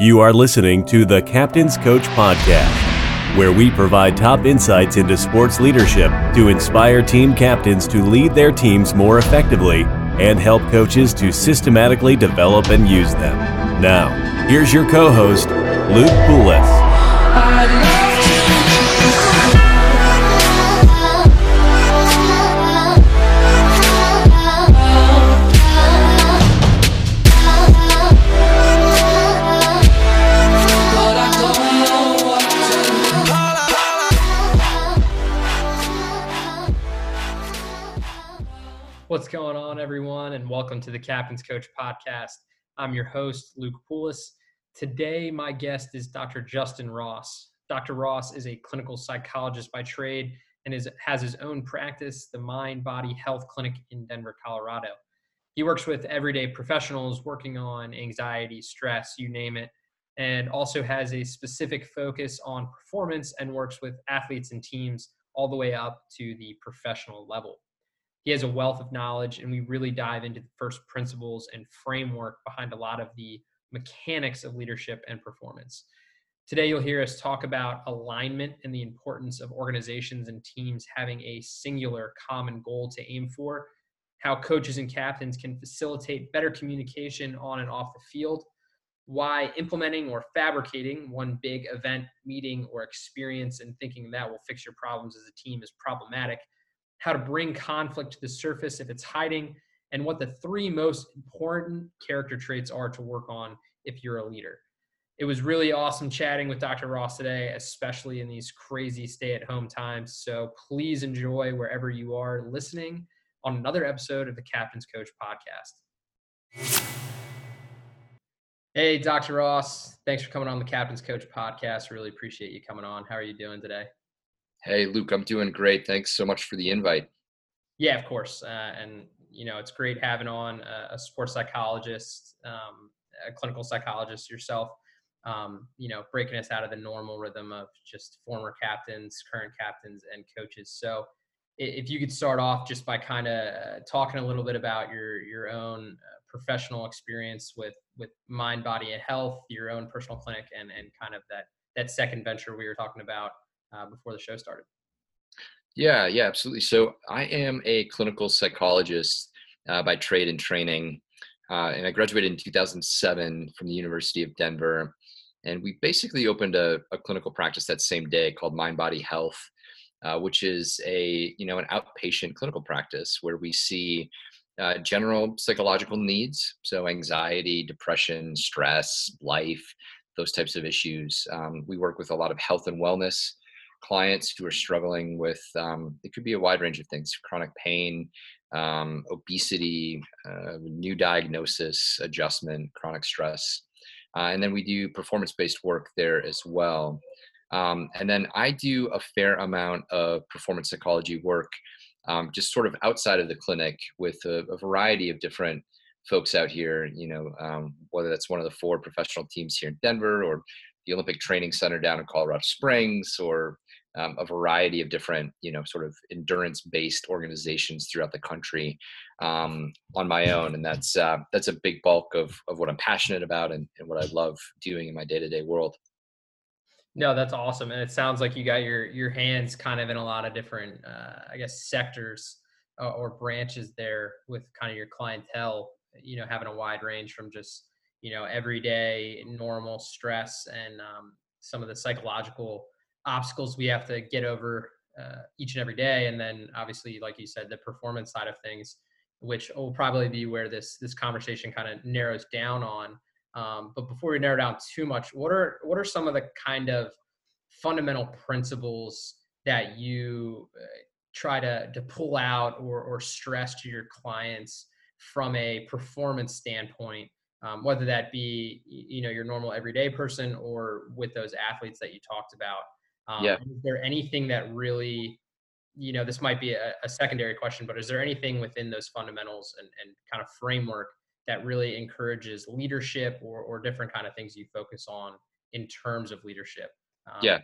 You are listening to the Captain's Coach Podcast, where we provide top insights into sports leadership to inspire team captains to lead their teams more effectively and help coaches to systematically develop and use them. Now, here's your co host, Luke Poulos. Welcome to the Captain's Coach podcast. I'm your host, Luke Poulos. Today, my guest is Dr. Justin Ross. Dr. Ross is a clinical psychologist by trade and is, has his own practice, the Mind Body Health Clinic in Denver, Colorado. He works with everyday professionals working on anxiety, stress, you name it, and also has a specific focus on performance and works with athletes and teams all the way up to the professional level. He has a wealth of knowledge, and we really dive into the first principles and framework behind a lot of the mechanics of leadership and performance. Today, you'll hear us talk about alignment and the importance of organizations and teams having a singular common goal to aim for, how coaches and captains can facilitate better communication on and off the field, why implementing or fabricating one big event, meeting, or experience and thinking that will fix your problems as a team is problematic how to bring conflict to the surface if it's hiding, and what the three most important character traits are to work on if you're a leader. It was really awesome chatting with Dr. Ross today, especially in these crazy stay at home times. So please enjoy wherever you are listening on another episode of the Captain's Coach podcast. Hey, Dr. Ross, thanks for coming on the Captain's Coach podcast. Really appreciate you coming on. How are you doing today? Hey, Luke, I'm doing great. Thanks so much for the invite. Yeah, of course. Uh, and, you know, it's great having on a, a sports psychologist, um, a clinical psychologist yourself, um, you know, breaking us out of the normal rhythm of just former captains, current captains, and coaches. So, if you could start off just by kind of uh, talking a little bit about your your own uh, professional experience with with mind, body, and health, your own personal clinic, and and kind of that that second venture we were talking about uh, before the show started. Yeah, yeah, absolutely. So I am a clinical psychologist uh, by trade and training, uh, and I graduated in 2007 from the University of Denver. And we basically opened a, a clinical practice that same day called Mind Body Health, uh, which is a you know an outpatient clinical practice where we see uh, general psychological needs, so anxiety, depression, stress, life, those types of issues. Um, we work with a lot of health and wellness clients who are struggling with um, it could be a wide range of things chronic pain um, obesity uh, new diagnosis adjustment chronic stress uh, and then we do performance based work there as well. Um, and then i do a fair amount of performance psychology work um, just sort of outside of the clinic with a, a variety of different folks out here you know um, whether that's one of the four professional teams here in denver or the Olympic Training Center down in Colorado Springs, or um, a variety of different, you know, sort of endurance-based organizations throughout the country um, on my own, and that's uh, that's a big bulk of of what I'm passionate about and, and what I love doing in my day-to-day world. No, that's awesome, and it sounds like you got your your hands kind of in a lot of different, uh, I guess, sectors uh, or branches there with kind of your clientele. You know, having a wide range from just you know everyday normal stress and um, some of the psychological obstacles we have to get over uh, each and every day. And then obviously like you said the performance side of things which will probably be where this this conversation kind of narrows down on. Um, but before we narrow down too much what are what are some of the kind of fundamental principles that you uh, try to to pull out or or stress to your clients from a performance standpoint? Um, whether that be you know your normal everyday person or with those athletes that you talked about um, yeah. Is there anything that really, you know, this might be a, a, secondary question, but is there anything within those fundamentals and, and kind of framework that really encourages leadership or, or different kind of things you focus on in terms of leadership? Um, yeah,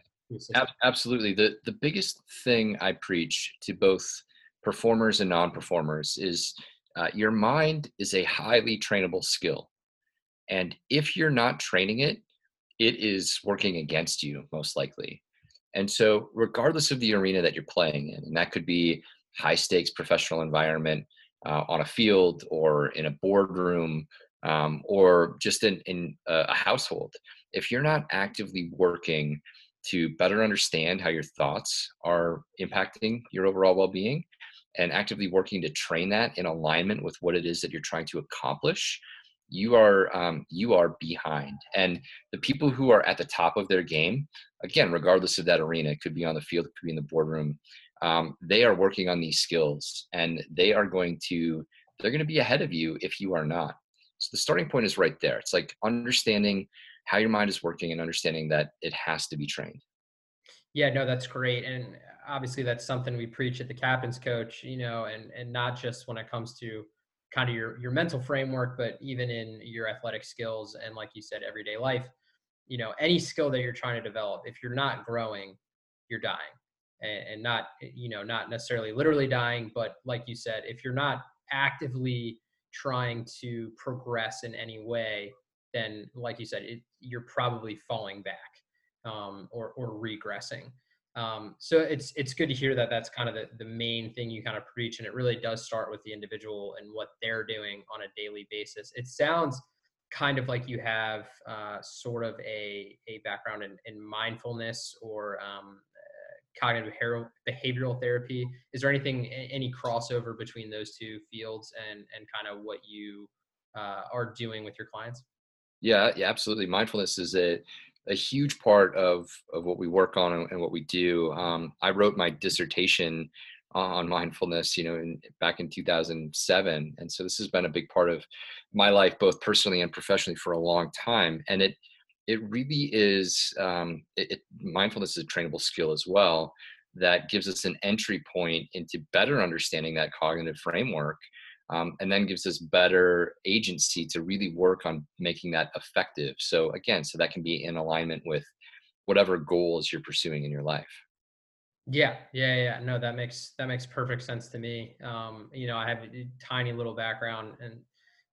ab- absolutely. The, the biggest thing I preach to both performers and non-performers is uh, your mind is a highly trainable skill. And if you're not training it, it is working against you most likely. And so, regardless of the arena that you're playing in, and that could be high stakes professional environment uh, on a field or in a boardroom um, or just in, in a household, if you're not actively working to better understand how your thoughts are impacting your overall well being and actively working to train that in alignment with what it is that you're trying to accomplish you are um, you are behind. And the people who are at the top of their game again regardless of that arena it could be on the field it could be in the boardroom um, they are working on these skills and they are going to they're going to be ahead of you if you are not. So the starting point is right there. It's like understanding how your mind is working and understanding that it has to be trained. Yeah no that's great and obviously that's something we preach at the captain's coach you know and and not just when it comes to kind of your your mental framework, but even in your athletic skills and like you said, everyday life, you know, any skill that you're trying to develop, if you're not growing, you're dying. And, and not, you know, not necessarily literally dying, but like you said, if you're not actively trying to progress in any way, then like you said, it, you're probably falling back um, or, or regressing. Um, so it's it's good to hear that that's kind of the, the main thing you kind of preach, and it really does start with the individual and what they're doing on a daily basis. It sounds kind of like you have uh, sort of a a background in, in mindfulness or um, uh, cognitive behavioral therapy. Is there anything any crossover between those two fields and and kind of what you uh, are doing with your clients? Yeah, yeah, absolutely. Mindfulness is a a huge part of of what we work on and, and what we do. Um, I wrote my dissertation on mindfulness, you know, in, back in 2007, and so this has been a big part of my life, both personally and professionally, for a long time. And it it really is um, it, it, mindfulness is a trainable skill as well that gives us an entry point into better understanding that cognitive framework um, and then gives us better agency to really work on making that effective. So again, so that can be in alignment with whatever goals you're pursuing in your life. Yeah, yeah, yeah. No, that makes that makes perfect sense to me. Um, you know, I have a tiny little background and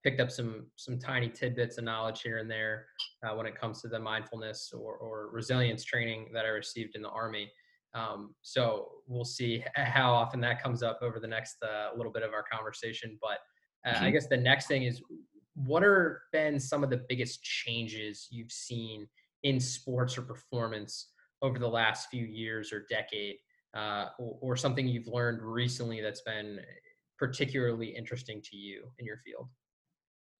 picked up some some tiny tidbits of knowledge here and there uh, when it comes to the mindfulness or, or resilience training that I received in the army. Um, so we'll see how often that comes up over the next uh, little bit of our conversation. But uh, mm-hmm. I guess the next thing is what are been some of the biggest changes you've seen in sports or performance over the last few years or decade, uh, or, or, something you've learned recently that's been particularly interesting to you in your field?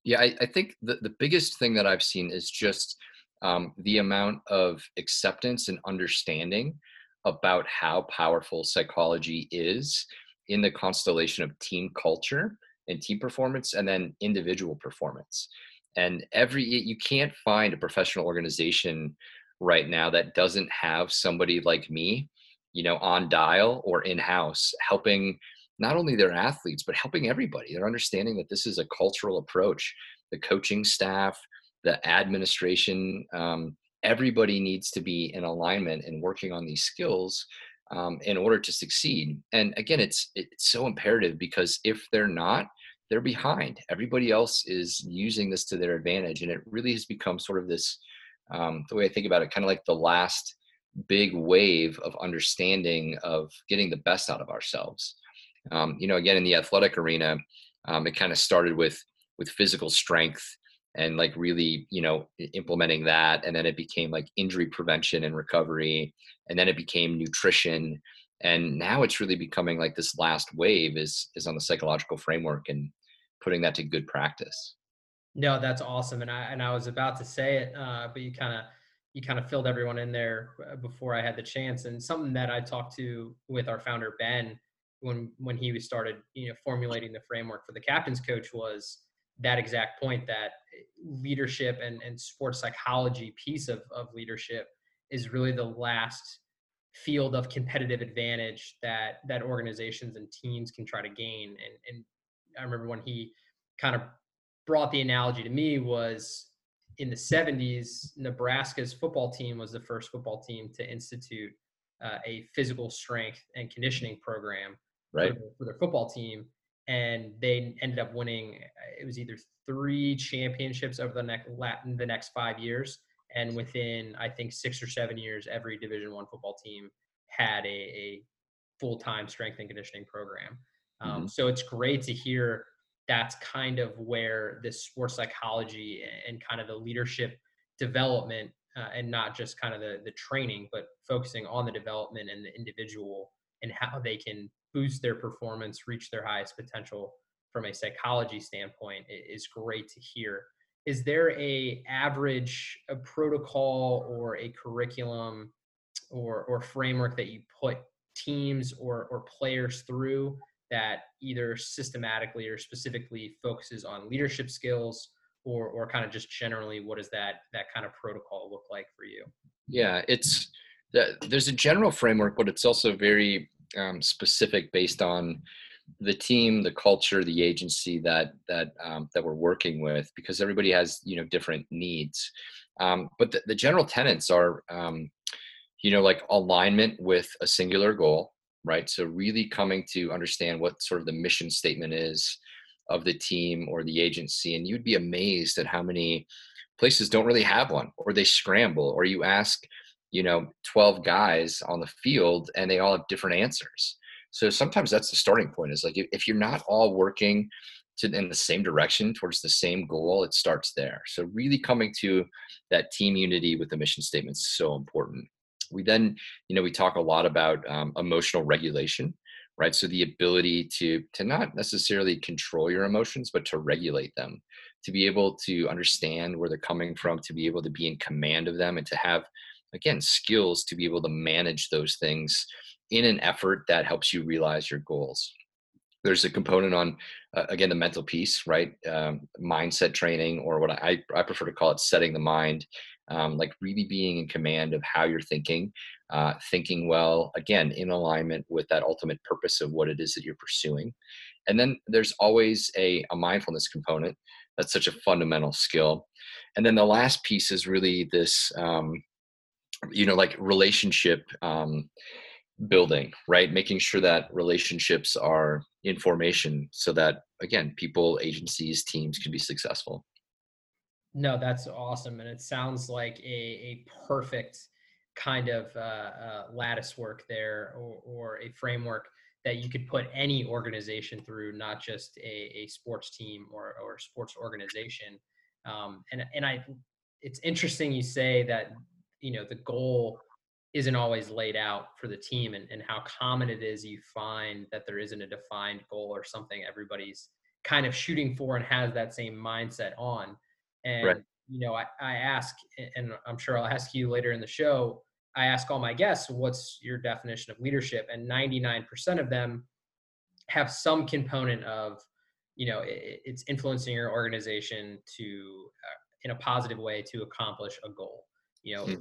Yeah, I, I think the, the biggest thing that I've seen is just um, the amount of acceptance and understanding about how powerful psychology is in the constellation of team culture and team performance and then individual performance and every you can't find a professional organization right now that doesn't have somebody like me you know on dial or in house helping not only their athletes but helping everybody they're understanding that this is a cultural approach the coaching staff the administration um, everybody needs to be in alignment and working on these skills um, in order to succeed. And again, it's it's so imperative because if they're not, they're behind. Everybody else is using this to their advantage, and it really has become sort of this. Um, the way I think about it, kind of like the last big wave of understanding of getting the best out of ourselves. Um, you know, again in the athletic arena, um, it kind of started with with physical strength and like really you know implementing that and then it became like injury prevention and recovery and then it became nutrition and now it's really becoming like this last wave is is on the psychological framework and putting that to good practice no that's awesome and i and i was about to say it uh, but you kind of you kind of filled everyone in there uh, before i had the chance and something that i talked to with our founder ben when when he started you know formulating the framework for the captain's coach was that exact point that leadership and, and sports psychology piece of, of leadership is really the last field of competitive advantage that that organizations and teams can try to gain and and I remember when he kind of brought the analogy to me was in the 70s Nebraska's football team was the first football team to institute uh, a physical strength and conditioning program right. for, for their football team and they ended up winning. Uh, it was either three championships over the next the next five years, and within I think six or seven years, every Division One football team had a, a full time strength and conditioning program. Um, mm-hmm. So it's great to hear that's kind of where this sports psychology and kind of the leadership development uh, and not just kind of the the training, but focusing on the development and the individual and how they can boost their performance, reach their highest potential from a psychology standpoint is great to hear. Is there a average a protocol or a curriculum or or framework that you put teams or or players through that either systematically or specifically focuses on leadership skills or or kind of just generally what does that that kind of protocol look like for you? Yeah it's there's a general framework but it's also very um, specific based on the team the culture the agency that that um, that we're working with because everybody has you know different needs. Um, but the, the, general tenets are um, you know like alignment with a singular goal right? So really coming to understand what sort of the mission statement is of the team or the agency and you'd be amazed at how many places don't really have one or they scramble or you ask you know 12 guys on the field and they all have different answers. So sometimes that's the starting point is like if you're not all working to in the same direction towards the same goal it starts there. So really coming to that team unity with the mission statement is so important we then you know we talk a lot about um, emotional regulation right? So the ability to to not necessarily control your emotions but to regulate them to be able to understand where they're coming from to be able to be in command of them and to have again skills to be able to manage those things in an effort that helps you realize your goals. There's a component on uh, again the mental piece right? Um, mindset training or what I, I prefer to call it setting the mind um, like really being in command of how you're thinking uh, thinking well, again, in alignment with that ultimate purpose of what it is that you're pursuing. And then there's always a, a mindfulness component. That's such a fundamental skill. And then the last piece is really this, um, you know, like relationship um, building, right? Making sure that relationships are in formation so that, again, people, agencies, teams can be successful. No, that's awesome. And it sounds like a, a perfect kind of uh, uh, lattice work there or, or, a framework that you could put any organization through, not just a, a sports team or, or sports organization. Um, and, and I, it's interesting you say that, you know, the goal isn't always laid out for the team and, and how common it is you find that there isn't a defined goal or something everybody's kind of shooting for and has that same mindset on. And right you know, I, I ask, and I'm sure I'll ask you later in the show, I ask all my guests, what's your definition of leadership? And 99% of them have some component of, you know, it, it's influencing your organization to, uh, in a positive way, to accomplish a goal. You know, hmm.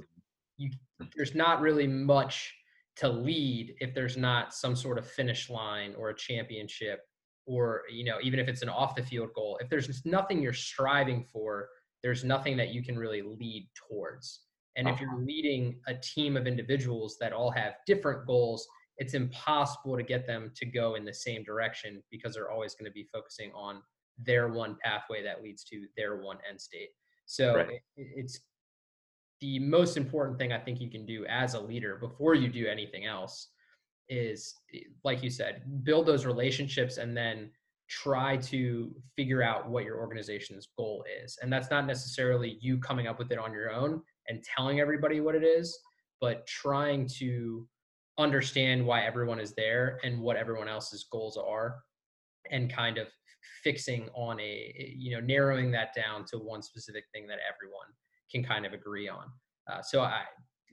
you, there's not really much to lead if there's not some sort of finish line or a championship or you know even if it's an off the field goal if there's nothing you're striving for there's nothing that you can really lead towards. And if you're uh-huh. leading a team of individuals that all have different goals, it's impossible to get them to go in the same direction because they're always going to be focusing on their one pathway that leads to their one end state. So right. it, it's the most important thing I think you can do as a leader before you do anything else is like you said, build those relationships and then try to figure out what your organization's goal is. And that's not necessarily you coming up with it on your own and telling everybody what it is, but trying to understand why everyone is there and what everyone else's goals are and kind of fixing on a you know narrowing that down to one specific thing that everyone can kind of agree on uh, so i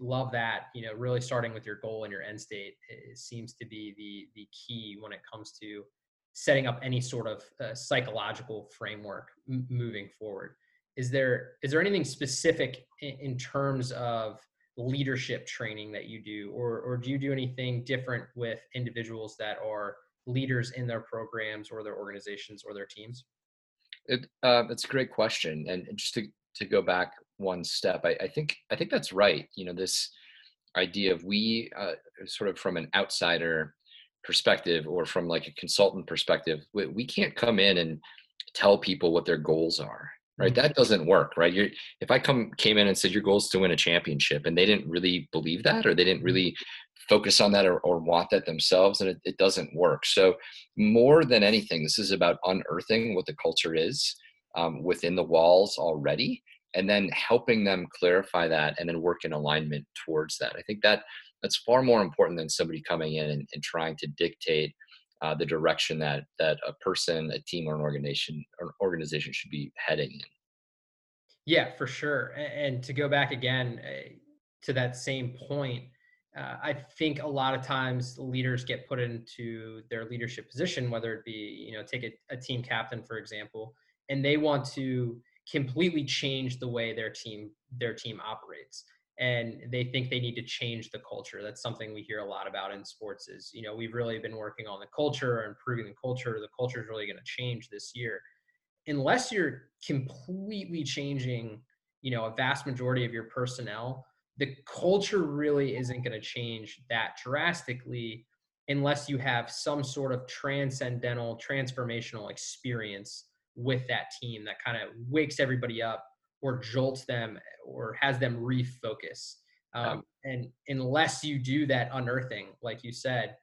love that you know really starting with your goal and your end state seems to be the the key when it comes to setting up any sort of uh, psychological framework m- moving forward. Is there is there anything specific in, in, terms of leadership training that you do? Or or do you do anything different with individuals that are leaders in their programs or their organizations or their teams? It, uh, it's a great question. And just to, to go back one step I, I think i think that's right you know this idea of we uh, sort of from an outsider perspective or from like a consultant perspective we, we can't come in and tell people what their goals are right mm-hmm. that doesn't work right you're if i come came in and said your goal is to win a championship and they didn't really believe that or they didn't mm-hmm. really focus on that or, or want that themselves and it, it doesn't work so more than anything this is about unearthing what the culture is um, within the walls already and then helping them clarify that and then work in alignment towards that i think that that's far more important than somebody coming in and, and trying to dictate uh, the direction that that a person, a team, or an organization or an organization should be heading in. Yeah, for sure. And, to go back again uh, to that same point, uh, I think a lot of times leaders get put into their leadership position, whether it be you know take a, a team captain for example, and they want to completely change the way their team their team operates and they think they need to change the culture. That's something we hear a lot about in sports is, you know, we've really been working on the culture and improving the culture. The culture is really going to change this year. Unless you're completely changing, you know, a vast majority of your personnel, the culture really isn't going to change that drastically unless you have some sort of transcendental, transformational experience with that team that kind of wakes everybody up or jolts them or has them refocus. Um, and unless you do that unearthing, like you said,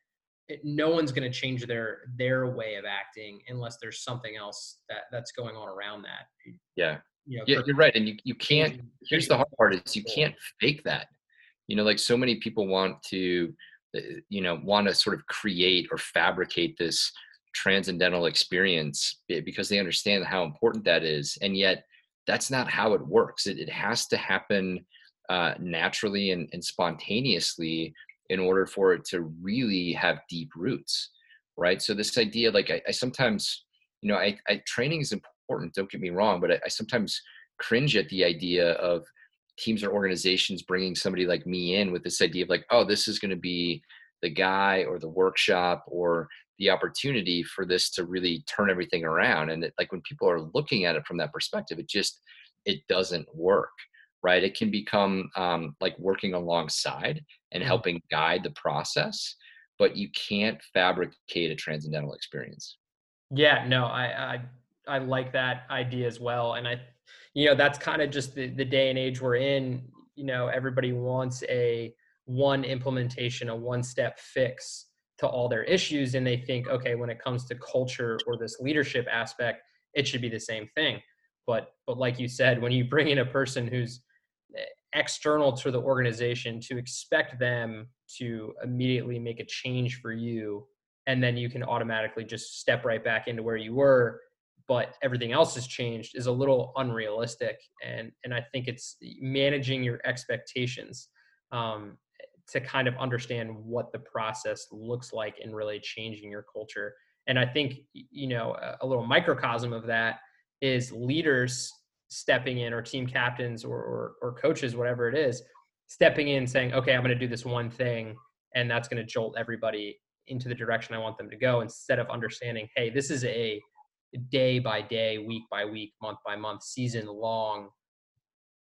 it, no one's going to change their their way of acting unless there's something else that that's going on around that. Yeah, you know, yeah, you're right. And you you can't. Here's the hard part: is you can't fake that. You know, like so many people want to, uh, you know, want to sort of create or fabricate this transcendental experience because they understand how important that is, and yet that's not how it works. It, it has to happen uh, naturally and, and spontaneously in order for it to really have deep roots, right? So this idea, like I, I sometimes, you know, I, I, training is important. Don't get me wrong, but I, I sometimes cringe at the idea of teams or organizations bringing somebody like me in with this idea of like, oh, this is going to be the guy or the workshop or the opportunity for this to really turn everything around and it, like when people are looking at it from that perspective it just it doesn't work right it can become um, like working alongside and mm-hmm. helping guide the process but you can't fabricate a transcendental experience yeah no i i, I like that idea as well and i you know that's kind of just the, the day and age we're in you know everybody wants a one implementation a one step fix to all their issues and they think okay when it comes to culture or this leadership aspect it should be the same thing. But but like you said when you bring in a person who's eh, external to the organization to expect them to immediately make a change for you and then you can automatically just step right back into where you were but everything else has changed is a little unrealistic. And and i think it's managing your expectations um, to kind of understand what the process looks like in really changing your culture. And I think, you know, a, a little microcosm of that is leaders stepping in or team captains or, or, or coaches, whatever it is, stepping in saying, okay, I'm going to do this one thing and that's going to jolt everybody into the direction I want them to go instead of understanding, hey, this is a day by day, week by week, month by month, season long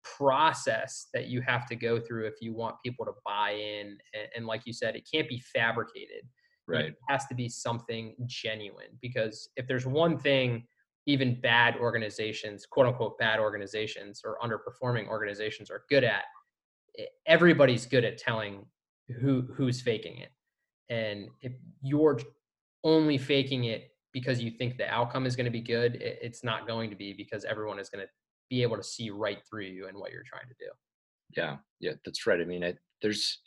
process that you have to go through if you want people to buy in and, and, like you said it can't be fabricated. Right. it has to be something genuine because if there's one thing even bad organizations quote unquote bad organizations or underperforming organizations are good at everybody's good at telling who who's faking it. And if you're only faking it because you think the outcome is going to be good it's not going to be because everyone is going to be able to see right through you and what you're trying to do. Yeah, yeah, that's right. I mean, I, there's,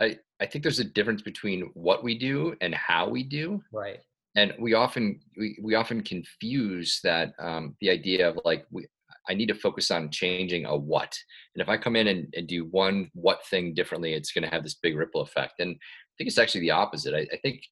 I, I think there's a difference between what we do and how we do. Right. And we often we, we often confuse that um, the idea of like we I need to focus on changing a what. And if I come in and, and do one what thing differently, it's going to have this big ripple effect. And I think it's actually the opposite. I, I think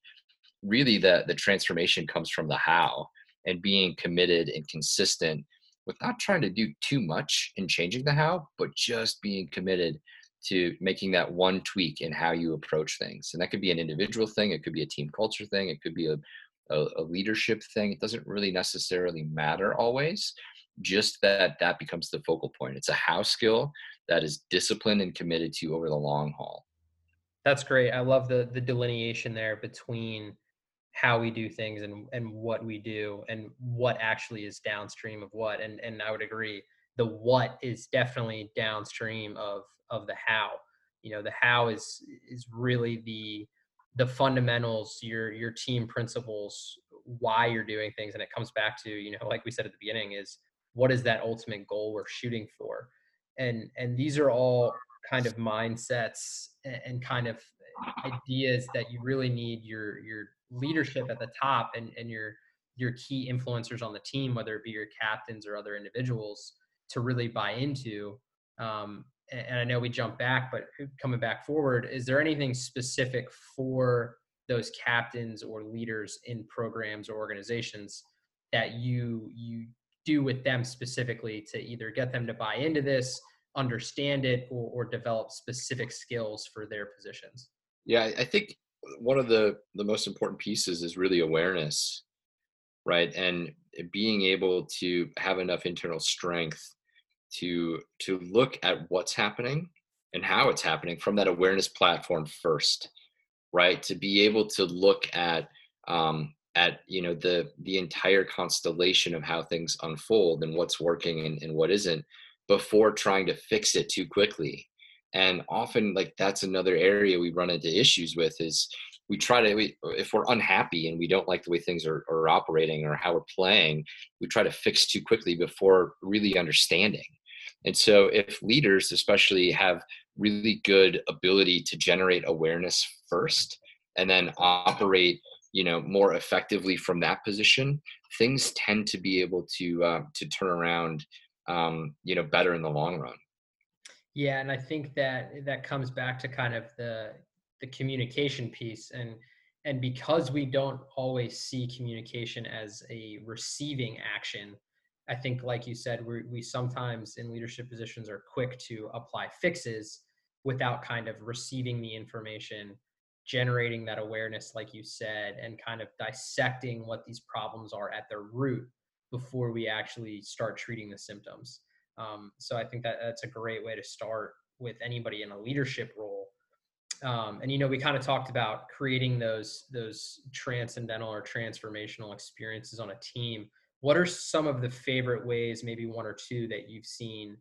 really the the transformation comes from the how and being committed and consistent with not trying to do too much in changing the how, but just being committed to making that one tweak in how you approach things. And that could be an individual thing, it could be a team culture thing, it could be a, a, a leadership thing. It doesn't really necessarily matter always. Just that that becomes the focal point. It's a how skill that is disciplined and committed to over the long haul. That's great. I love the the delineation there between how we do things and and what we do and what actually is downstream of what. And and I would agree the what is definitely downstream of of the how. You know the how is is really the the fundamentals your your team principles why you're doing things. And it comes back to you know like we said at the beginning is what is that ultimate goal we're shooting for? And and these are all kind of mindsets and, and kind of ideas that you really need your your leadership at the top and, and your your key influencers on the team, whether it be your captains or other individuals, to really buy into. Um, and, I know we jump back, but coming back forward, is there anything specific for those captains or leaders in programs or organizations that you you do with them specifically to either get them to buy into this, understand it, or, or develop specific skills for their positions? Yeah, I think one of the the most important pieces is really awareness, right? And being able to have enough internal strength to to look at what's happening and how it's happening from that awareness platform first, right? To be able to look at um, at you know the the entire constellation of how things unfold and what's working and, and what isn't before trying to fix it too quickly and often like that's another area we run into issues with is we try to we, if we're unhappy and we don't like the way things are, are operating or how we're playing we try to fix too quickly before really understanding. And so if leaders especially have really good ability to generate awareness first and then operate you know more effectively from that position things tend to be able to uh, to turn around um, you know better in the long run yeah, and I think that that comes back to kind of the the communication piece and and because we don't always see communication as a receiving action i think like you said we we sometimes in leadership positions are quick to apply fixes without kind of receiving the information generating that awareness like you said and kind of dissecting what these problems are at their root before we actually start treating the symptoms um, so I think that that's a great way to start with anybody in a leadership role. Um, and you know, we kind of talked about creating those those transcendental or transformational experiences on a team. What are some of the favorite ways, maybe one or two, that you've seen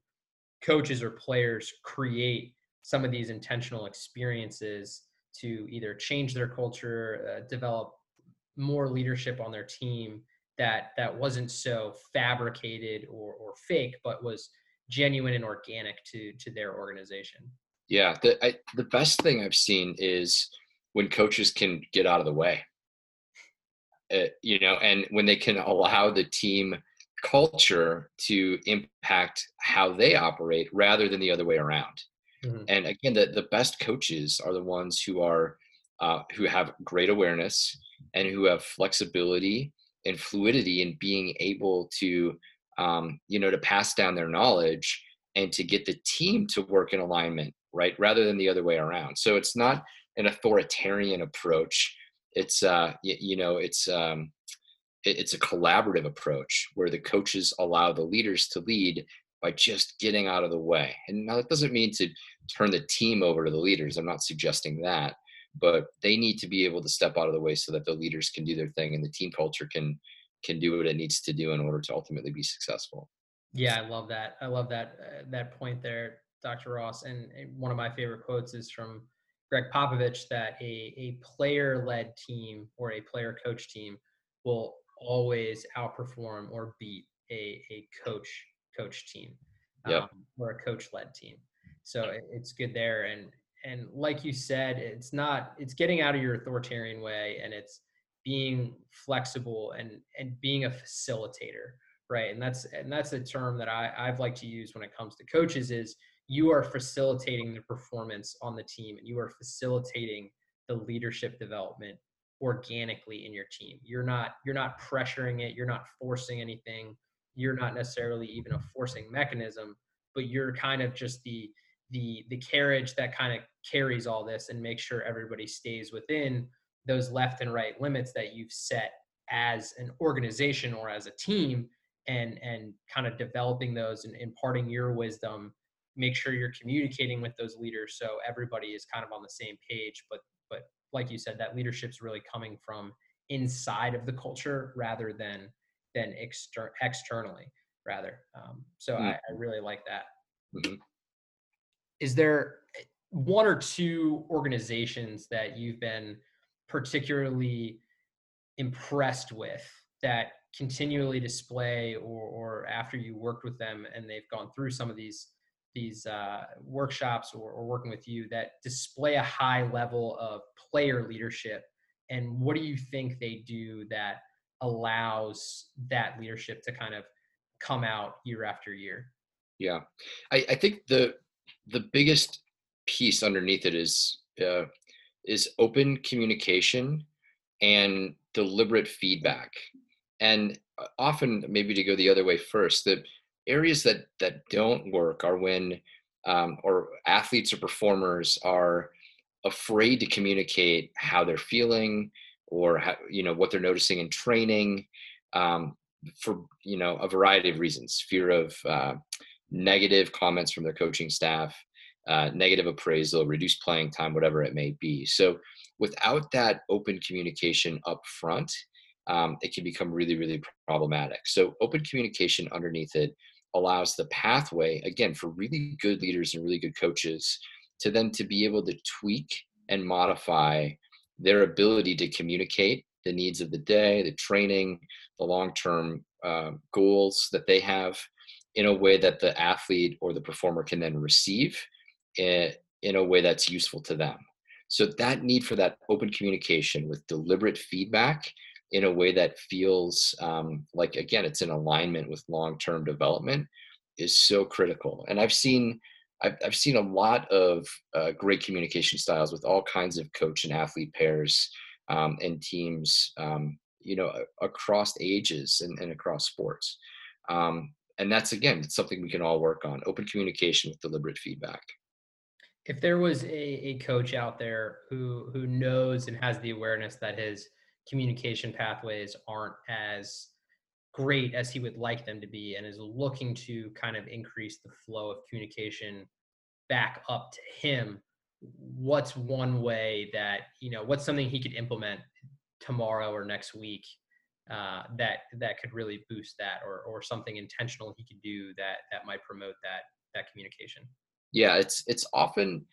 coaches or players create some of these intentional experiences to either change their culture, uh, develop more leadership on their team, that that wasn't so fabricated or, or fake, but was genuine and organic to to their organization. Yeah, the I, the best thing I've seen is when coaches can get out of the way. Uh, you know, and when they can allow the team culture to impact how they operate rather than the other way around. Mm-hmm. And again, the, the best coaches are the ones who are uh, who have great awareness and who have flexibility and fluidity in being able to um, you know to pass down their knowledge and to get the team to work in alignment right rather than the other way around. So it's not an authoritarian approach. It's uh you, you know it's um it, it's a collaborative approach where the coaches allow the leaders to lead by just getting out of the way. And now that doesn't mean to turn the team over to the leaders. I'm not suggesting that but they need to be able to step out of the way so that the leaders can do their thing and the team culture can can do what it needs to do in order to ultimately be successful. Yeah i love that. I love that uh, that point there dr ross. And one of my favorite quotes is from Gregg Popovich that a, a player led team or a player coach team will always outperform or beat a, a coach coach team um, yep. or a coach led team. So it's good there. And and like you said it's not it's getting out of your authoritarian way and it's being flexible and and being a facilitator right? And that's and that's a term that i i've like to use when it comes to coaches is you are facilitating the performance on the team and you are facilitating the leadership development organically in your team. You're not you're not pressuring it you're not forcing anything you're not necessarily even a forcing mechanism but you're kind of just the the the carriage that kind of carries all this and makes sure everybody stays within those left and right limits that you've set as an organization or as a team and and kind of developing those and imparting your wisdom make sure you're communicating with those leaders so everybody is kind of on the same page but but like you said that leadership's really coming from inside of the culture rather than than exter- externally rather um, so mm-hmm. I, I, really like that. Mm-hmm. Is there one or two organizations that you've been particularly impressed with that continually display or, or after you worked with them and they've gone through some of these these uh, workshops or, or, working with you that display a high level of player leadership? And what do you think they do that allows that leadership to kind of come out year after year? Yeah. I, I think the the biggest piece underneath it is uh, is open communication and deliberate feedback. And uh, often maybe to go the other way first the areas that that don't work are when um, or athletes or performers are afraid to communicate how they're feeling or how, you know what they're noticing in training um, for you know a variety of reasons. Fear of uh, negative comments from their coaching staff uh, negative appraisal reduced playing time whatever it may be. So without that open communication up front um, it can become really really problematic. So open communication underneath it allows the pathway again for really good leaders and really good coaches to then to be able to tweak and modify their ability to communicate the needs of the day the training the long-term uh, goals that they have in a way that the athlete or the performer can then receive in, in a way that's useful to them. So that need for that open communication with deliberate feedback in a way that feels um, like again it's in alignment with long-term development is so critical. And i've seen i've, I've seen a lot of uh, great communication styles with all kinds of coach and athlete pairs um, and teams um, you know across ages and, and across sports. Um, and that's again it's something we can all work on open communication with deliberate feedback if there was a, a coach out there who who knows and has the awareness that his communication pathways aren't as great as he would like them to be and is looking to kind of increase the flow of communication back up to him what's one way that you know what's something he could implement tomorrow or next week uh, that that could really boost that or or something intentional he could do that that might promote that that communication yeah it's it's often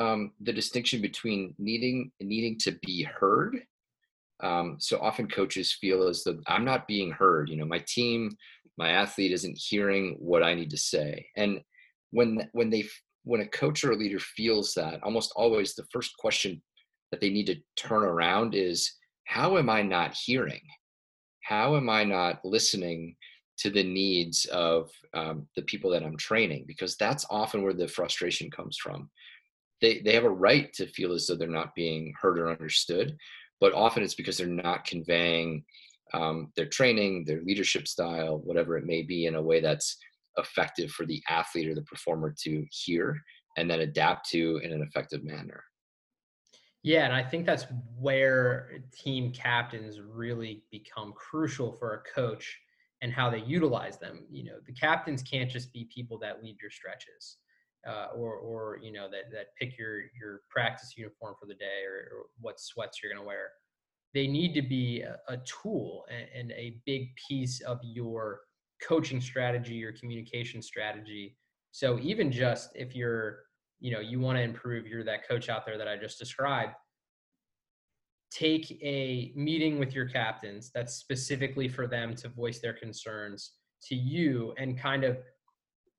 um, the distinction between needing needing to be heard um, so often coaches feel as though I'm not being heard. You know, my team, my athlete isn't hearing what I need to say. And when when they when a coach or a leader feels that, almost always the first question that they need to turn around is, how am I not hearing? How am I not listening to the needs of um, the people that I'm training? Because that's often where the frustration comes from. They, they have a right to feel as though they're not being heard or understood but often it's because they're not conveying um, their training, their leadership style, whatever it may be, in a way that's effective for the athlete or the performer to hear and then adapt to in an effective manner. Yeah, and I think that's where team captains really become crucial for a coach and how they utilize them. You know, the captains can't just be people that lead your stretches uh, or or you know that that pick your your practice uniform for the day or, or what sweats you're going to wear they need to be a, a tool and, and, a big piece of your coaching strategy your communication strategy so even just if you're you know you want to improve you're that coach out there that i just described take a meeting with your captains that's specifically for them to voice their concerns to you and kind of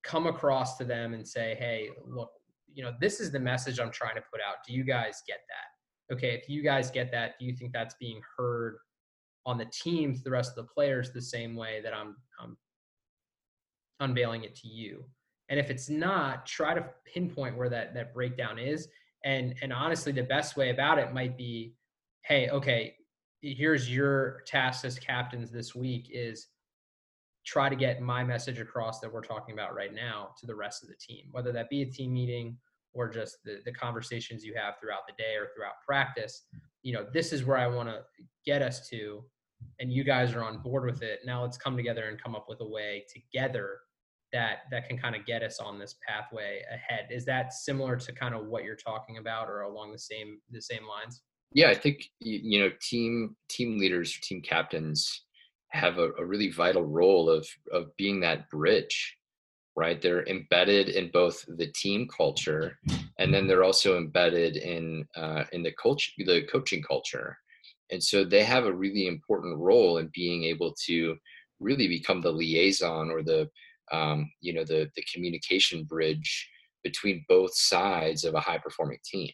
come across to them and say, hey, look, you know, this is the message I'm trying to put out. Do you guys get that? Okay, if you guys get that, do you think that's being heard on the team to the rest of the players the same way that I'm, I'm unveiling it to you? And if it's not, try to pinpoint where that that breakdown is. And and honestly, the best way about it might be, hey, okay, here's your task as captains this week is try to get my message across that we're talking about right now to the rest of the team, whether that be a team meeting or just the, the conversations you have throughout the day or throughout practice. You know, this is where I want to get us to, and you guys are on board with it. Now let's come together and come up with a way together that that can kind of get us on this pathway ahead. Is that similar to kind of what you're talking about, or along the same the same lines? Yeah, I think you know team team leaders, team captains have a, a really vital role of of being that bridge right? They're embedded in both the team culture and then they're also embedded in uh, in the culture, the coaching culture. And so they have a really important role in being able to really become the liaison or the um, you know the the communication bridge between both sides of a high performing team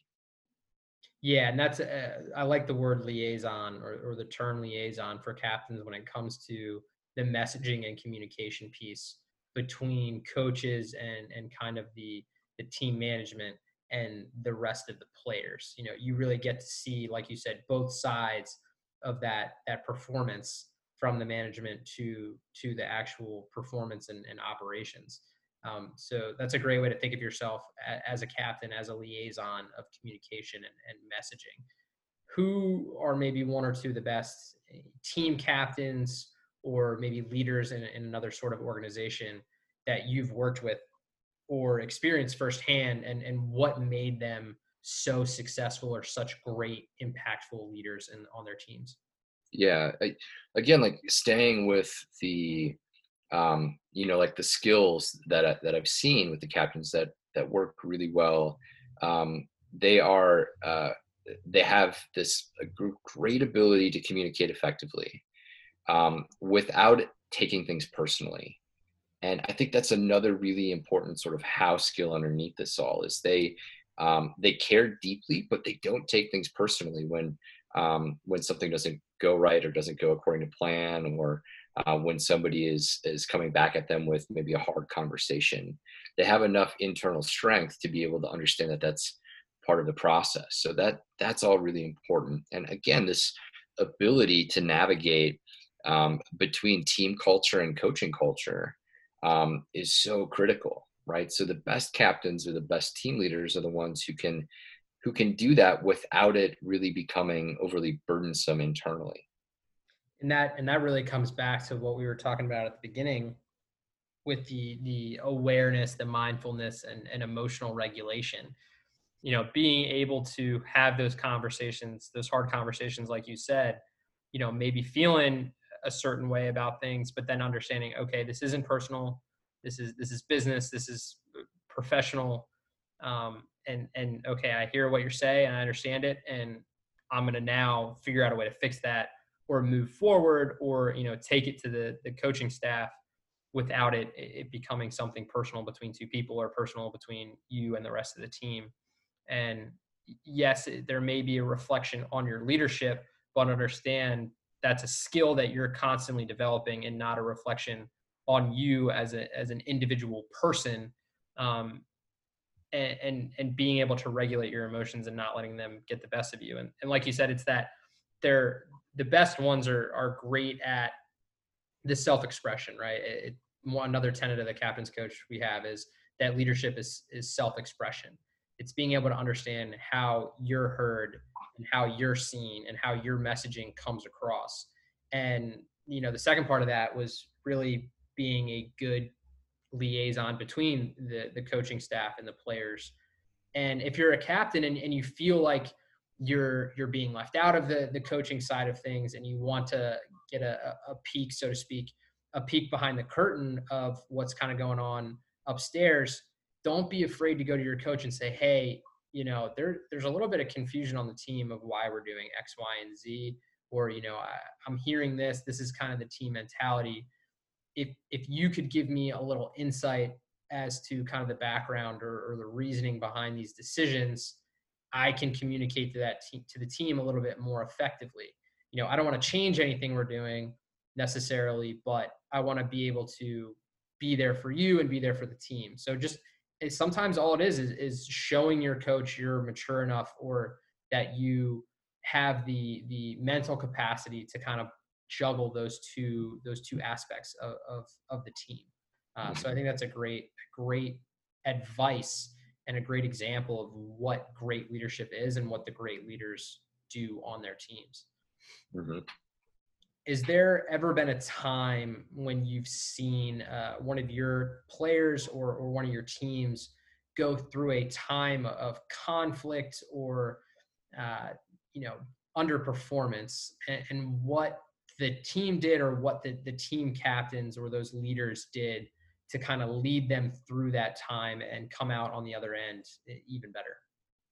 yeah and that's uh, i like the word liaison or, or the term liaison for captains when it comes to the messaging and communication piece between coaches and and kind of the the team management and the rest of the players. You know, you really get to see, like you said, both sides of that that performance from the management to to the actual performance and, and operations. Um, so that's a great way to think of yourself as a captain, as a liaison of communication and, and messaging. Who are maybe one or two of the best team captains or maybe leaders in, in another sort of organization that you've worked with or experienced firsthand and, and what made them so successful or such great impactful leaders in, on their teams yeah I, again like staying with the um, you know like the skills that I, that i've seen with the captains that that work really well um, they are uh, they have this great ability to communicate effectively um, without taking things personally. And i think that's another really important sort of how skill underneath this all is they um, they care deeply but they don't take things personally when um, when something doesn't go right or doesn't go according to plan or uh, when somebody is is coming back at them with maybe a hard conversation they have enough internal strength to be able to understand that that's part of the process so that that's all really important and again this ability to navigate um, between team culture and coaching culture um, is so critical, right? So the best captains or the best team leaders are the ones who can who can do that without it really becoming overly burdensome internally. And that and that really comes back to what we were talking about at the beginning with the the awareness, the mindfulness and, and emotional regulation. You know, being able to have those conversations, those hard conversations, like you said, you know, maybe feeling a certain way about things, but then understanding, okay, this isn't personal. This is this is business. This is professional. Um, and and okay, I hear what you're saying I understand it, and I'm gonna now figure out a way to fix that or move forward or you know take it to the the coaching staff without it it becoming something personal between two people or personal between you and the rest of the team. And yes, there may be a reflection on your leadership, but understand that's a skill that you're constantly developing and not a reflection on you as a as an individual person um, and, and and being able to regulate your emotions and not letting them get the best of you and, and like you said it's that they're the best ones are are great at the self-expression right it, another tenet of the captain's coach we have is that leadership is is self-expression it's being able to understand how you're heard and how you're seen and how your messaging comes across. And you know, the second part of that was really being a good liaison between the the coaching staff and the players. And if you're a captain and, and you feel like you're you're being left out of the the coaching side of things and you want to get a, a peek, so to speak, a peek behind the curtain of what's kind of going on upstairs, don't be afraid to go to your coach and say, hey, you know, there there's a little bit of confusion on the team of why we're doing X, Y, and Z, or you know, I, I'm hearing this. This is kind of the team mentality. If if you could give me a little insight as to kind of the background or, or the reasoning behind these decisions, I can communicate to that te- to the team a little bit more effectively. You know, I don't want to change anything we're doing necessarily, but I want to be able to be there for you and be there for the team. So just sometimes all it is, is is showing your coach you're mature enough or that you have the the mental capacity to kind of juggle those two those two aspects of of, of the team. Uh, so I think that's a great great advice and a great example of what great leadership is and what the great leaders do on their teams. Mm-hmm is there ever been a time when you've seen uh, one of your players or, or one of your teams go through a time of conflict or uh, you know underperformance and, and what the team did or what the, the team captains or those leaders did to kind of lead them through that time and come out on the other end even better.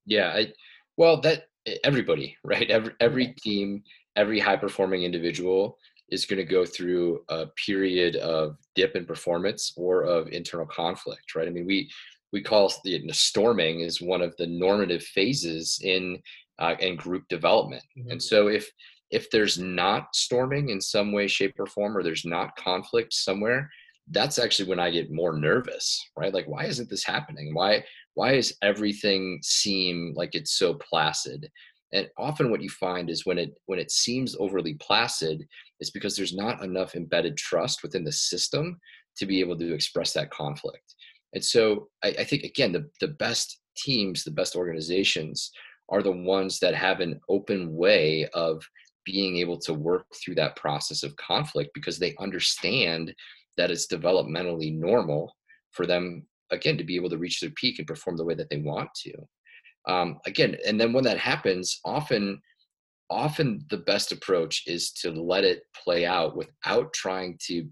Yeah I, well that everybody right? Every every team every high performing individual is going to go through a period of dip in performance or of internal conflict right? I mean we we call the, storming is one of the normative phases in uh, in group development. Mm-hmm. and so if if there's not storming in some way shape or form or there's not conflict somewhere that's actually when i get more nervous right? Like why isn't this happening? Why why is everything seem like it's so placid? And often what you find is when it when it seems overly placid it's because there's not enough embedded trust within the system to be able to express that conflict. And so i, I think again the, the best teams the best organizations are the ones that have an open way of being able to work through that process of conflict because they understand that it's developmentally normal for them again to be able to reach their peak and perform the way that they want to. Um, again and then when that happens often often the best approach is to let it play out without trying to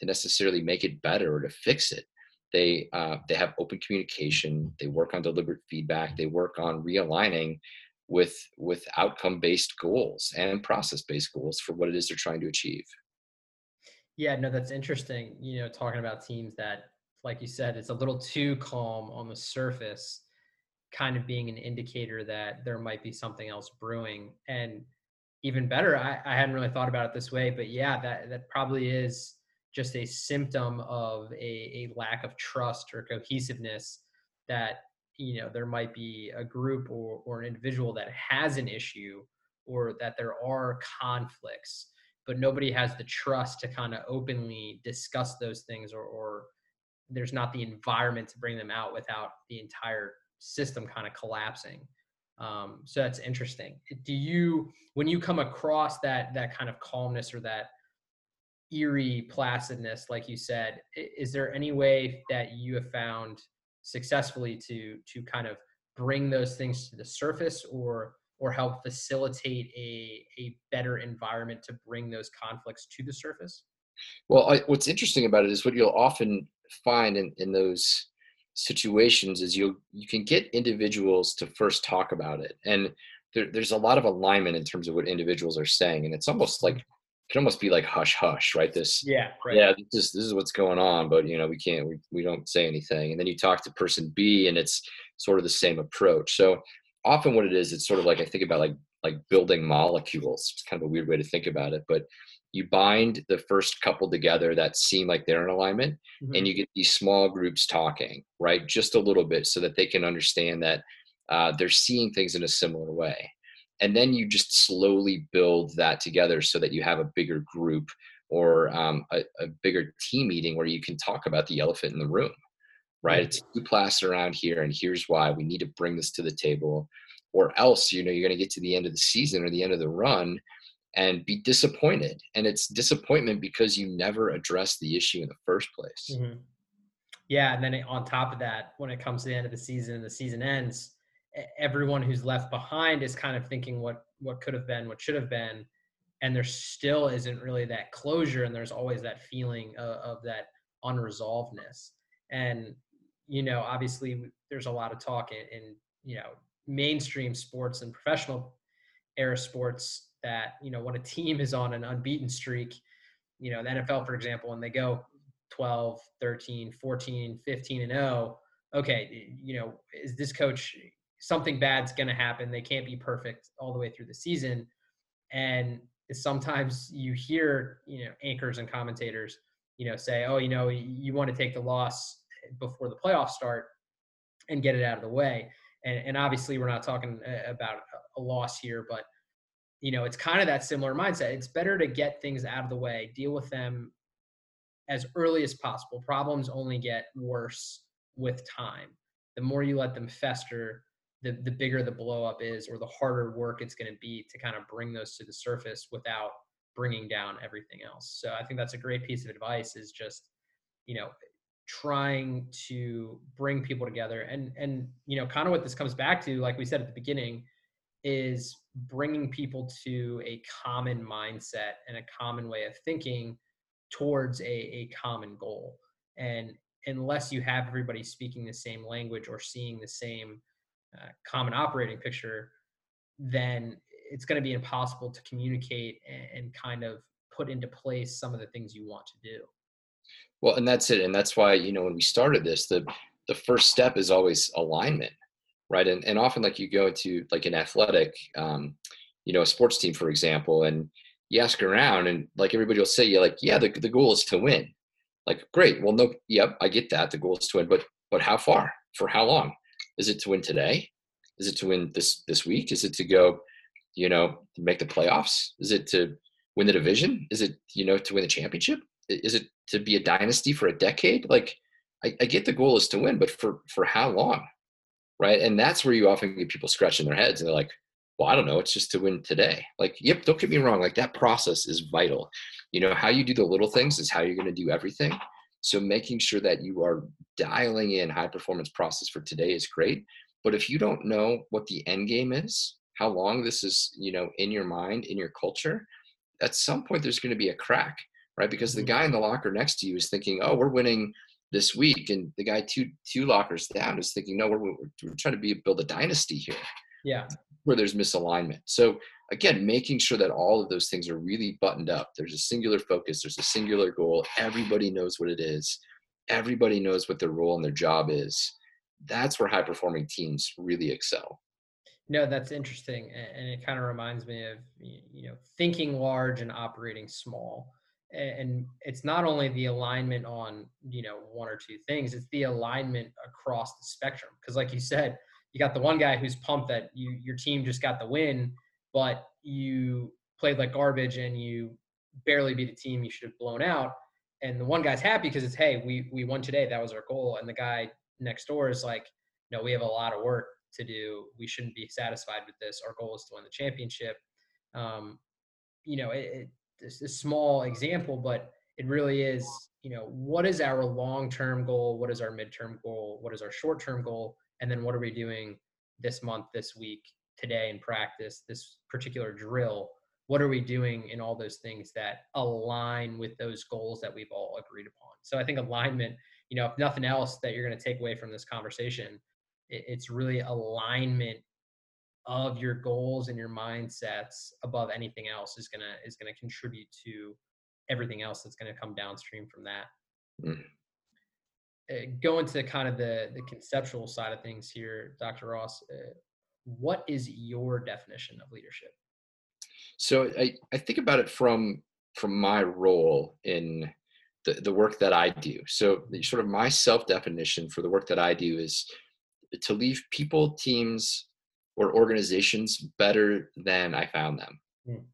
to necessarily make it better or to fix it. They uh, they have open communication they work on deliberate feedback they work on realigning with with outcome based goals and process based goals for what it is they're trying to achieve yeah no that's interesting you know talking about teams that like you said it's a little too calm on the surface kind of being an indicator that there might be something else brewing. And even better, I, I hadn't really thought about it this way, but yeah, that that probably is just a symptom of a, a lack of trust or cohesiveness that you know there might be a group or, or an individual that has an issue or that there are conflicts but nobody has the trust to kind of openly discuss those things or, or there's not the environment to bring them out without the entire system kind of collapsing. Um, so that's interesting. Do you, when you come across that that kind of calmness or that eerie placidness, like you said, is there any way that you have found successfully to to kind of bring those things to the surface, or or help facilitate a a better environment to bring those conflicts to the surface? Well, I, what's interesting about it is what you'll often find in in those situations is you you can get individuals to first talk about it and there, there's a lot of alignment in terms of what individuals are saying and it's almost like mm-hmm. it can almost be like hush hush right this yeah right. yeah this, this is what's going on but you know we can't we, we don't say anything and then you talk to person b and it's sort of the same approach so often what it is it's sort of like i think about like like building molecules it's kind of a weird way to think about it but you bind the first couple together that seem like they're in alignment mm-hmm. and you get these small groups talking right just a little bit so that they can understand that uh, they're seeing things in a similar way and then you just slowly build that together so that you have a bigger group or um, a, a, bigger team meeting where you can talk about the elephant in the room right it's placid around here and here's why we need to bring this to the table or else you know you're going to get to the end of the season or the end of the run and be disappointed. And it's disappointment because you never addressed the issue in the first place. Mm-hmm. Yeah. And then on top of that, when it comes to the end of the season and the season ends, everyone who's left behind is kind of thinking what what could have been, what should have been. And there still isn't really that closure. And there's always that feeling of, of that unresolvedness. And, you know, obviously there's a lot of talk in, in you know, mainstream sports and professional era sports that you know when a team is on an unbeaten streak you know the nfl for example and they go 12 13 14 15 and 0 okay you know is this coach something bad's going to happen they can't be perfect all the way through the season and sometimes you hear you know anchors and commentators you know say oh you know you want to take the loss before the playoffs start and get it out of the way and, and obviously we're not talking uh, about a loss here but you know, it's kind of that similar mindset. It's better to get things out of the way, deal with them as early as possible. Problems only get worse with time. The more you let them fester, the, the bigger the blow up is, or the harder work it's going to be to kind of bring those to the surface without bringing down everything else. So I think that's a great piece of advice is just, you know, trying to bring people together and and you know kind of what this comes back to like we said at the beginning is bringing people to a common mindset and a common way of thinking towards a, a common goal. And unless you have everybody speaking the same language or seeing the same uh, common operating picture, then it's going to be impossible to communicate and, and kind of put into place some of the things you want to do. Well, and that's it. And that's why, you know, when we started this, the the first step is always alignment, right? And and often like you go into like an athletic, um, you know, a sports team, for example, and you ask around and like everybody will say, you're like, yeah, the, the goal is to win. Like, great. Well, no, yep, I get that. The goal is to win, but but how far? For how long? Is it to win today? Is it to win this this week? Is it to go, you know, make the playoffs? Is it to win the division? Is it, you know, to win the championship? Is it to be a dynasty for a decade? Like, I, I get the goal is to win, but for for how long? Right. And that's where you often get people scratching their heads and they're like, well, I don't know, it's just to win today. Like, yep, don't get me wrong, like that process is vital. You know, how you do the little things is how you're going to do everything. So making sure that you are dialing in high performance process for today is great. But if you don't know what the end game is, how long this is, you know, in your mind, in your culture, at some point there's going to be a crack, right? Because the mm-hmm. guy in the locker next to you is thinking, oh, we're winning this week, and the guy two two lockers down is thinking, no, we're, we're trying to be build a dynasty here. Yeah, where there's misalignment. So again, making sure that all of those things are really buttoned up. There's a singular focus. There's a singular goal. Everybody knows what it is. Everybody knows what their role and their job is. That's where high performing teams really excel. No, that's interesting, and it kind of reminds me of you know thinking large and operating small. And it's not only the alignment on you know one or two things; it's the alignment across the spectrum. Because, like you said, you got the one guy who's pumped that you your team just got the win, but you played like garbage and you barely beat a team you should have blown out. And the one guy's happy because it's hey, we we won today. That was our goal. And the guy next door is like, no, we have a lot of work to do. We shouldn't be satisfied with this. Our goal is to win the championship. Um, you know, it, it, a small example, but it really is, you know, what is our long term goal? What is our midterm goal? What is our short term goal? And then what are we doing this month, this week, today in practice, this particular drill? What are we doing in all those things that align with those goals that we've all agreed upon? So I think alignment, you know, if nothing else that you're going to take away from this conversation, it's really alignment of your goals and your mindsets above anything else is gonna is gonna contribute to everything else that's gonna come downstream from that. Mm. Uh, go into kind of the the conceptual side of things here, Dr. Ross. Uh, what is your definition of leadership? So I, I think about it from from my role in the, the work that I do. So sort of my self definition for the work that I do is to leave people, teams, or organizations better than I found them. Hmm.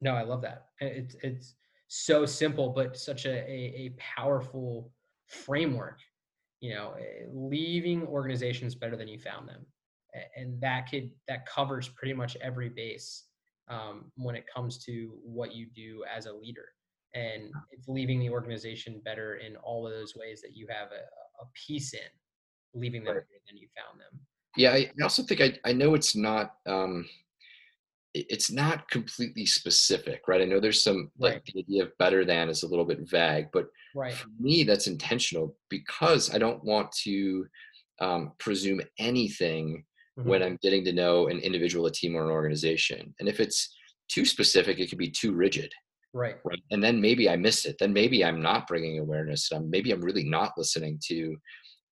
No, I love that. It's it's so simple, but such a, a, a powerful framework. You know, eh, leaving organizations better than you found them, and that could that covers pretty much every base um, when it comes to what you do as a leader. And it's leaving the organization better in all of those ways that you have a, a piece in leaving them right. than you found them. Yeah, I also think I, I know it's not um, it's not completely specific, right? I know there's some like right. the idea of better than is a little bit vague, but right. for me that's intentional because I don't want to um, presume anything mm-hmm. when I'm getting to know an individual, a team, or an organization. And if it's too specific, it can be too rigid. Right. Right. And then maybe I miss it. Then maybe I'm not bringing awareness. Um, maybe I'm really not listening to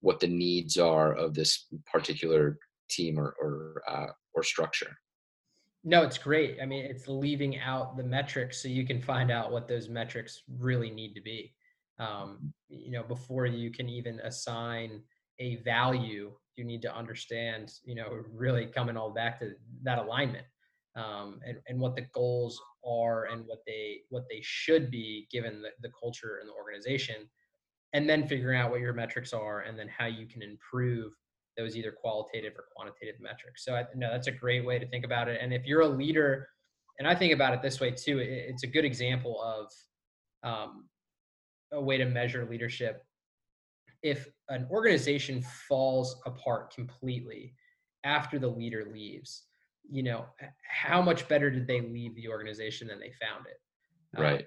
what the needs are of this particular team or or, uh, or structure. No, it's great. I mean, it's leaving out the metrics so you can find out what those metrics really need to be. Um, you know, before you can even assign a value, you need to understand, you know, really coming all back to that alignment um, and, and what the goals are and what they what they should be given the, the culture and the organization and then figuring out what your metrics are and then how you can improve those either qualitative or quantitative metrics. So I know that's a great way to think about it. And if you're a leader, and I think about it this way too, it's a good example of um, a way to measure leadership. If an organization falls apart completely after the leader leaves, you know, how much better did they leave the organization than they found it? Um, right. Um,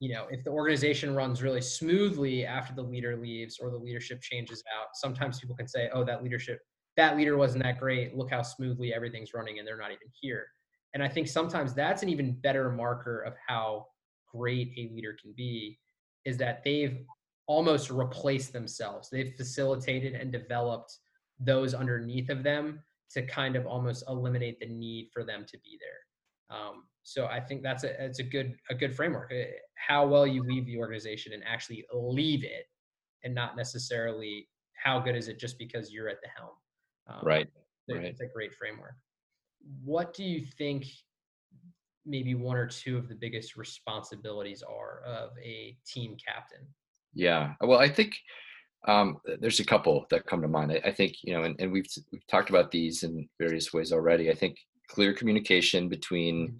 you know, if the organization runs really smoothly after the leader leaves or the leadership changes out, sometimes people can say, oh, that leadership, that leader wasn't that great. Look how smoothly everything's running and they're not even here. And I think sometimes that's an even better marker of how great a leader can be is that they've almost replaced themselves. They've facilitated and developed those underneath of them to kind of almost eliminate the need for them to be there. Um, so I think that's a it's a good a good framework. Eh, how well you leave the organization and actually leave it, and not necessarily how good is it just because you're at the helm. Um, right. It's, right. a great framework. What do you think? Maybe one or two of the biggest responsibilities are of a team captain. Yeah. Well, I think um, there's a couple that come to mind. I, I think you know, and, and we've we've talked about these in various ways already. I think clear communication between mm-hmm.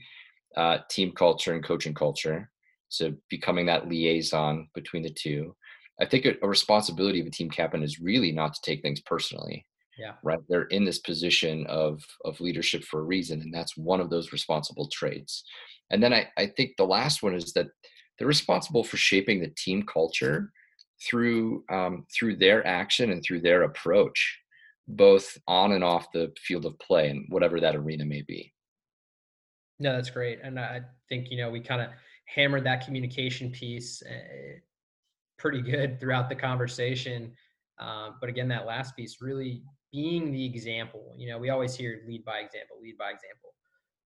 Uh, team culture and coaching culture. So becoming that liaison between the two. I think a, a responsibility of a team captain is really not to take things personally. Yeah. Right. They're in this position of of leadership for a reason, and that's one of those responsible traits. And then I, I think the last one is that they're responsible for shaping the team culture through um, through their action and through their approach, both on and off the field of play and whatever that arena may be. No, that's great, and I think you know we kind of hammered that communication piece uh, pretty good throughout the conversation. Uh, but again, that last piece really being the example. You know, we always hear lead by example, lead by example,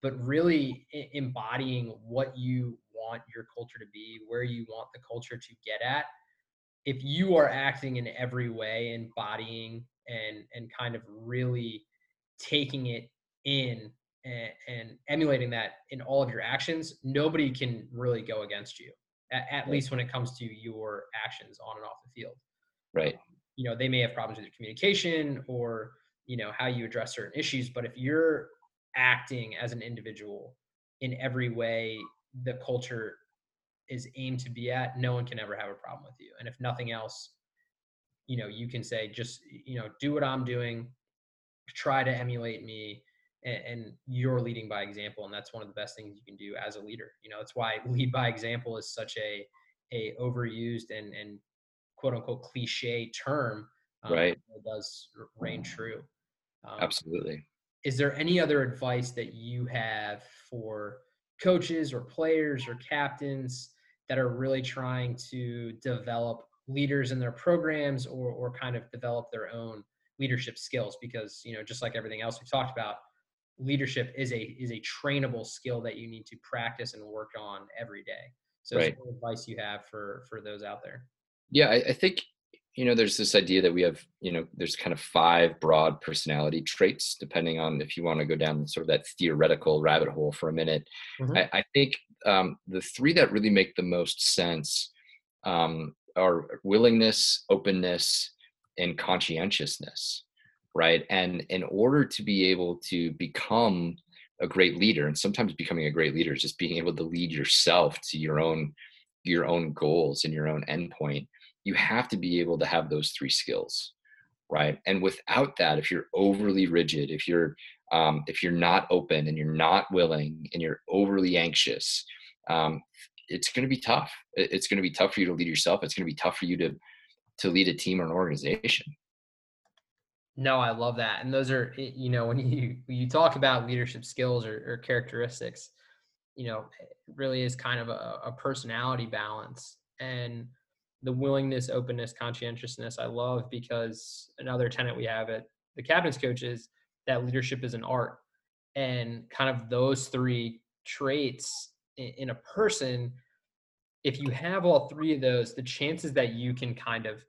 but really embodying what you want your culture to be, where you want the culture to get at, if you are acting in every way, embodying and and kind of really taking it in and, and emulating that in all of your actions, nobody can really go against you. At, at right. least when it comes to your actions on and off the field. Right. Um, you know, they may have problems with your communication or you know how you address certain issues, but if you're acting as an individual in every way the culture is aimed to be at, no one can ever have a problem with you. And if nothing else, you know, you can say, just, you know, do what I'm doing, try to emulate me, and, and, you're leading by example. And that's one of the best things you can do as a leader. You know, it's why lead by example is such a, a overused and, and quote unquote cliche term. Um, right. It does reign true. Um, Absolutely. Is there any other advice that you have for coaches or players or captains that are really trying to develop leaders in their programs or, or kind of develop their own leadership skills because you know just like everything else we've talked about leadership is a is a trainable skill that you need to practice and work on every day so right. what advice you have for for those out there yeah I, I think you know there's this idea that we have you know there's kind of five broad personality traits depending on if you want to go down sort of that theoretical rabbit hole for a minute mm-hmm. I, I, think um, the three that really make the most sense um, are willingness openness and conscientiousness right? And in order to be able to become a great leader and sometimes becoming a great leader is just being able to lead yourself to your own your own goals and your own endpoint you have to be able to have those three skills right? And without that if you're overly rigid if you're um, if you're not open and you're not willing and you're overly anxious um, it's going to be tough. It's going to be tough for you to lead yourself. It's going to be tough for you to to lead a team or an organization no i love that and those are you know when you when you talk about leadership skills or, or characteristics you know it really is kind of a, a personality balance and the willingness, openness, conscientiousness I love because another tenant we have at the captain's coach is that leadership is an art. And kind of those three traits in a person, if you have all three of those, the chances that you can kind of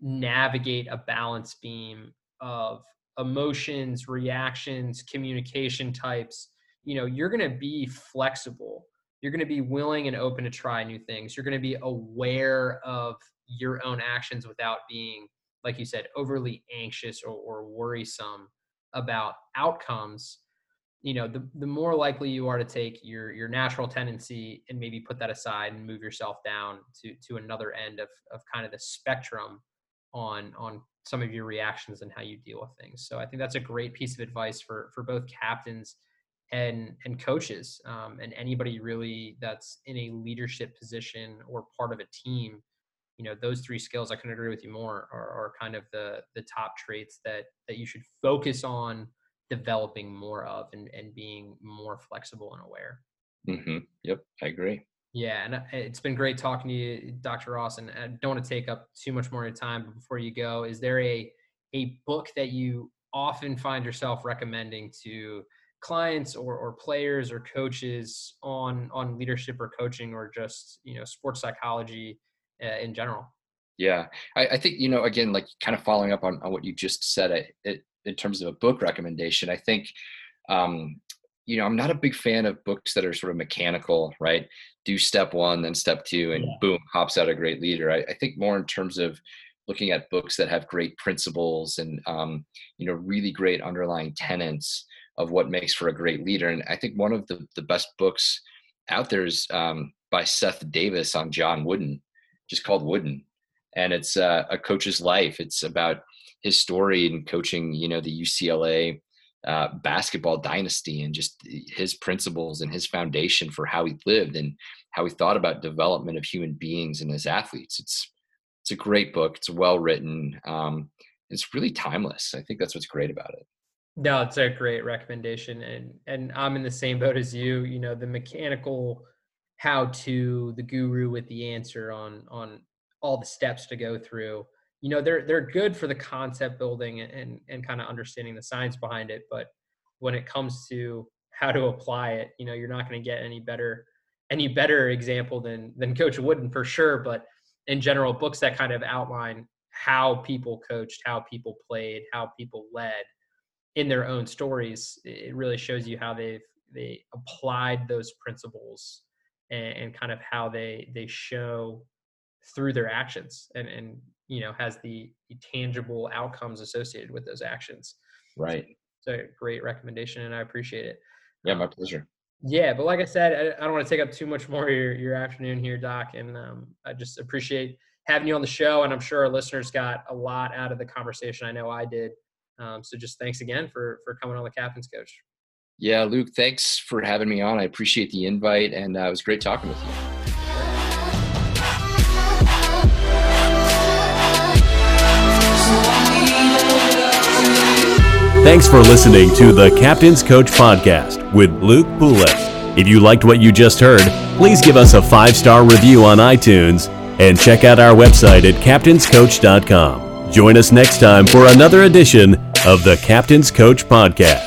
navigate a balance beam of emotions, reactions, communication types, you know, you're going to be flexible you're going to be willing and open to try new things. You're going to be aware of your own actions without being, like you said, overly anxious or, or worrisome about outcomes. You know, the, the more likely you are to take your your natural tendency and maybe put that aside and move yourself down to to another end of of kind of the spectrum on on some of your reactions and how you deal with things. So I think that's a great piece of advice for for both captains and and coaches um, and anybody really that's in a leadership position or part of a team. You know, those three skills I couldn't agree with you more are, are kind of the the top traits that that you should focus on developing more of and, and being more flexible and aware. Mm-hmm. Yep, I agree. Yeah, and uh, it's been great talking to you, Dr. Ross. And I don't want to take up too much more of your time. But before you go, is there a a book that you often find yourself recommending to clients or, or players or coaches on on leadership or coaching or just you know sports psychology uh, in general? Yeah, I, I, think you know again, like kind of following up on, on what you just said, it, in terms of a book recommendation, I think um, you know, I'm not a big fan of books that are sort of mechanical, right? Do step one, then step two, and yeah. boom, hops out a great leader. I, I, think more in terms of looking at books that have great principles and, um, you know, really great underlying tenets of what makes for a great leader. And I think one of the, the best books out there is um, by Seth Davis on John Wooden, just called Wooden. And it's uh, a coach's life. It's about his story in coaching, you know, the UCLA uh, basketball dynasty and just his principles and his foundation for how he lived and how he thought about development of human beings and as athletes. It's it's a great book. It's well written. Um, it's really timeless. I think that's what's great about it. No, it's a great recommendation, and and I'm in the same boat as you. You know, the mechanical how to, the guru with the answer on on all the steps to go through you know they're they're good for the concept building and and, kind of understanding the science behind it but when it comes to how to apply it you know you're not going to get any better any better example than than coach wooden for sure but in general books that kind of outline how people coached how people played how people led in their own stories it really shows you how they've they applied those principles and, and kind of how they they show through their actions and and you know has the, the tangible outcomes associated with those actions. Right. so, a great recommendation and i appreciate it. Yeah my pleasure. yeah but like i said i, I don't want to take up too much more of your, your afternoon here doc and um, i just appreciate having you on the show and i'm sure our listeners got a lot out of the conversation. I know i did. Um, so just thanks again for for coming on the captain's coach. Yeah luke thanks for having me on. I appreciate the invite and uh, it was great talking with you Thanks for listening to the Captain's Coach Podcast with Luke Poulos. If you liked what you just heard, please give us a five star review on iTunes and check out our website at captainscoach.com. Join us next time for another edition of the Captain's Coach Podcast.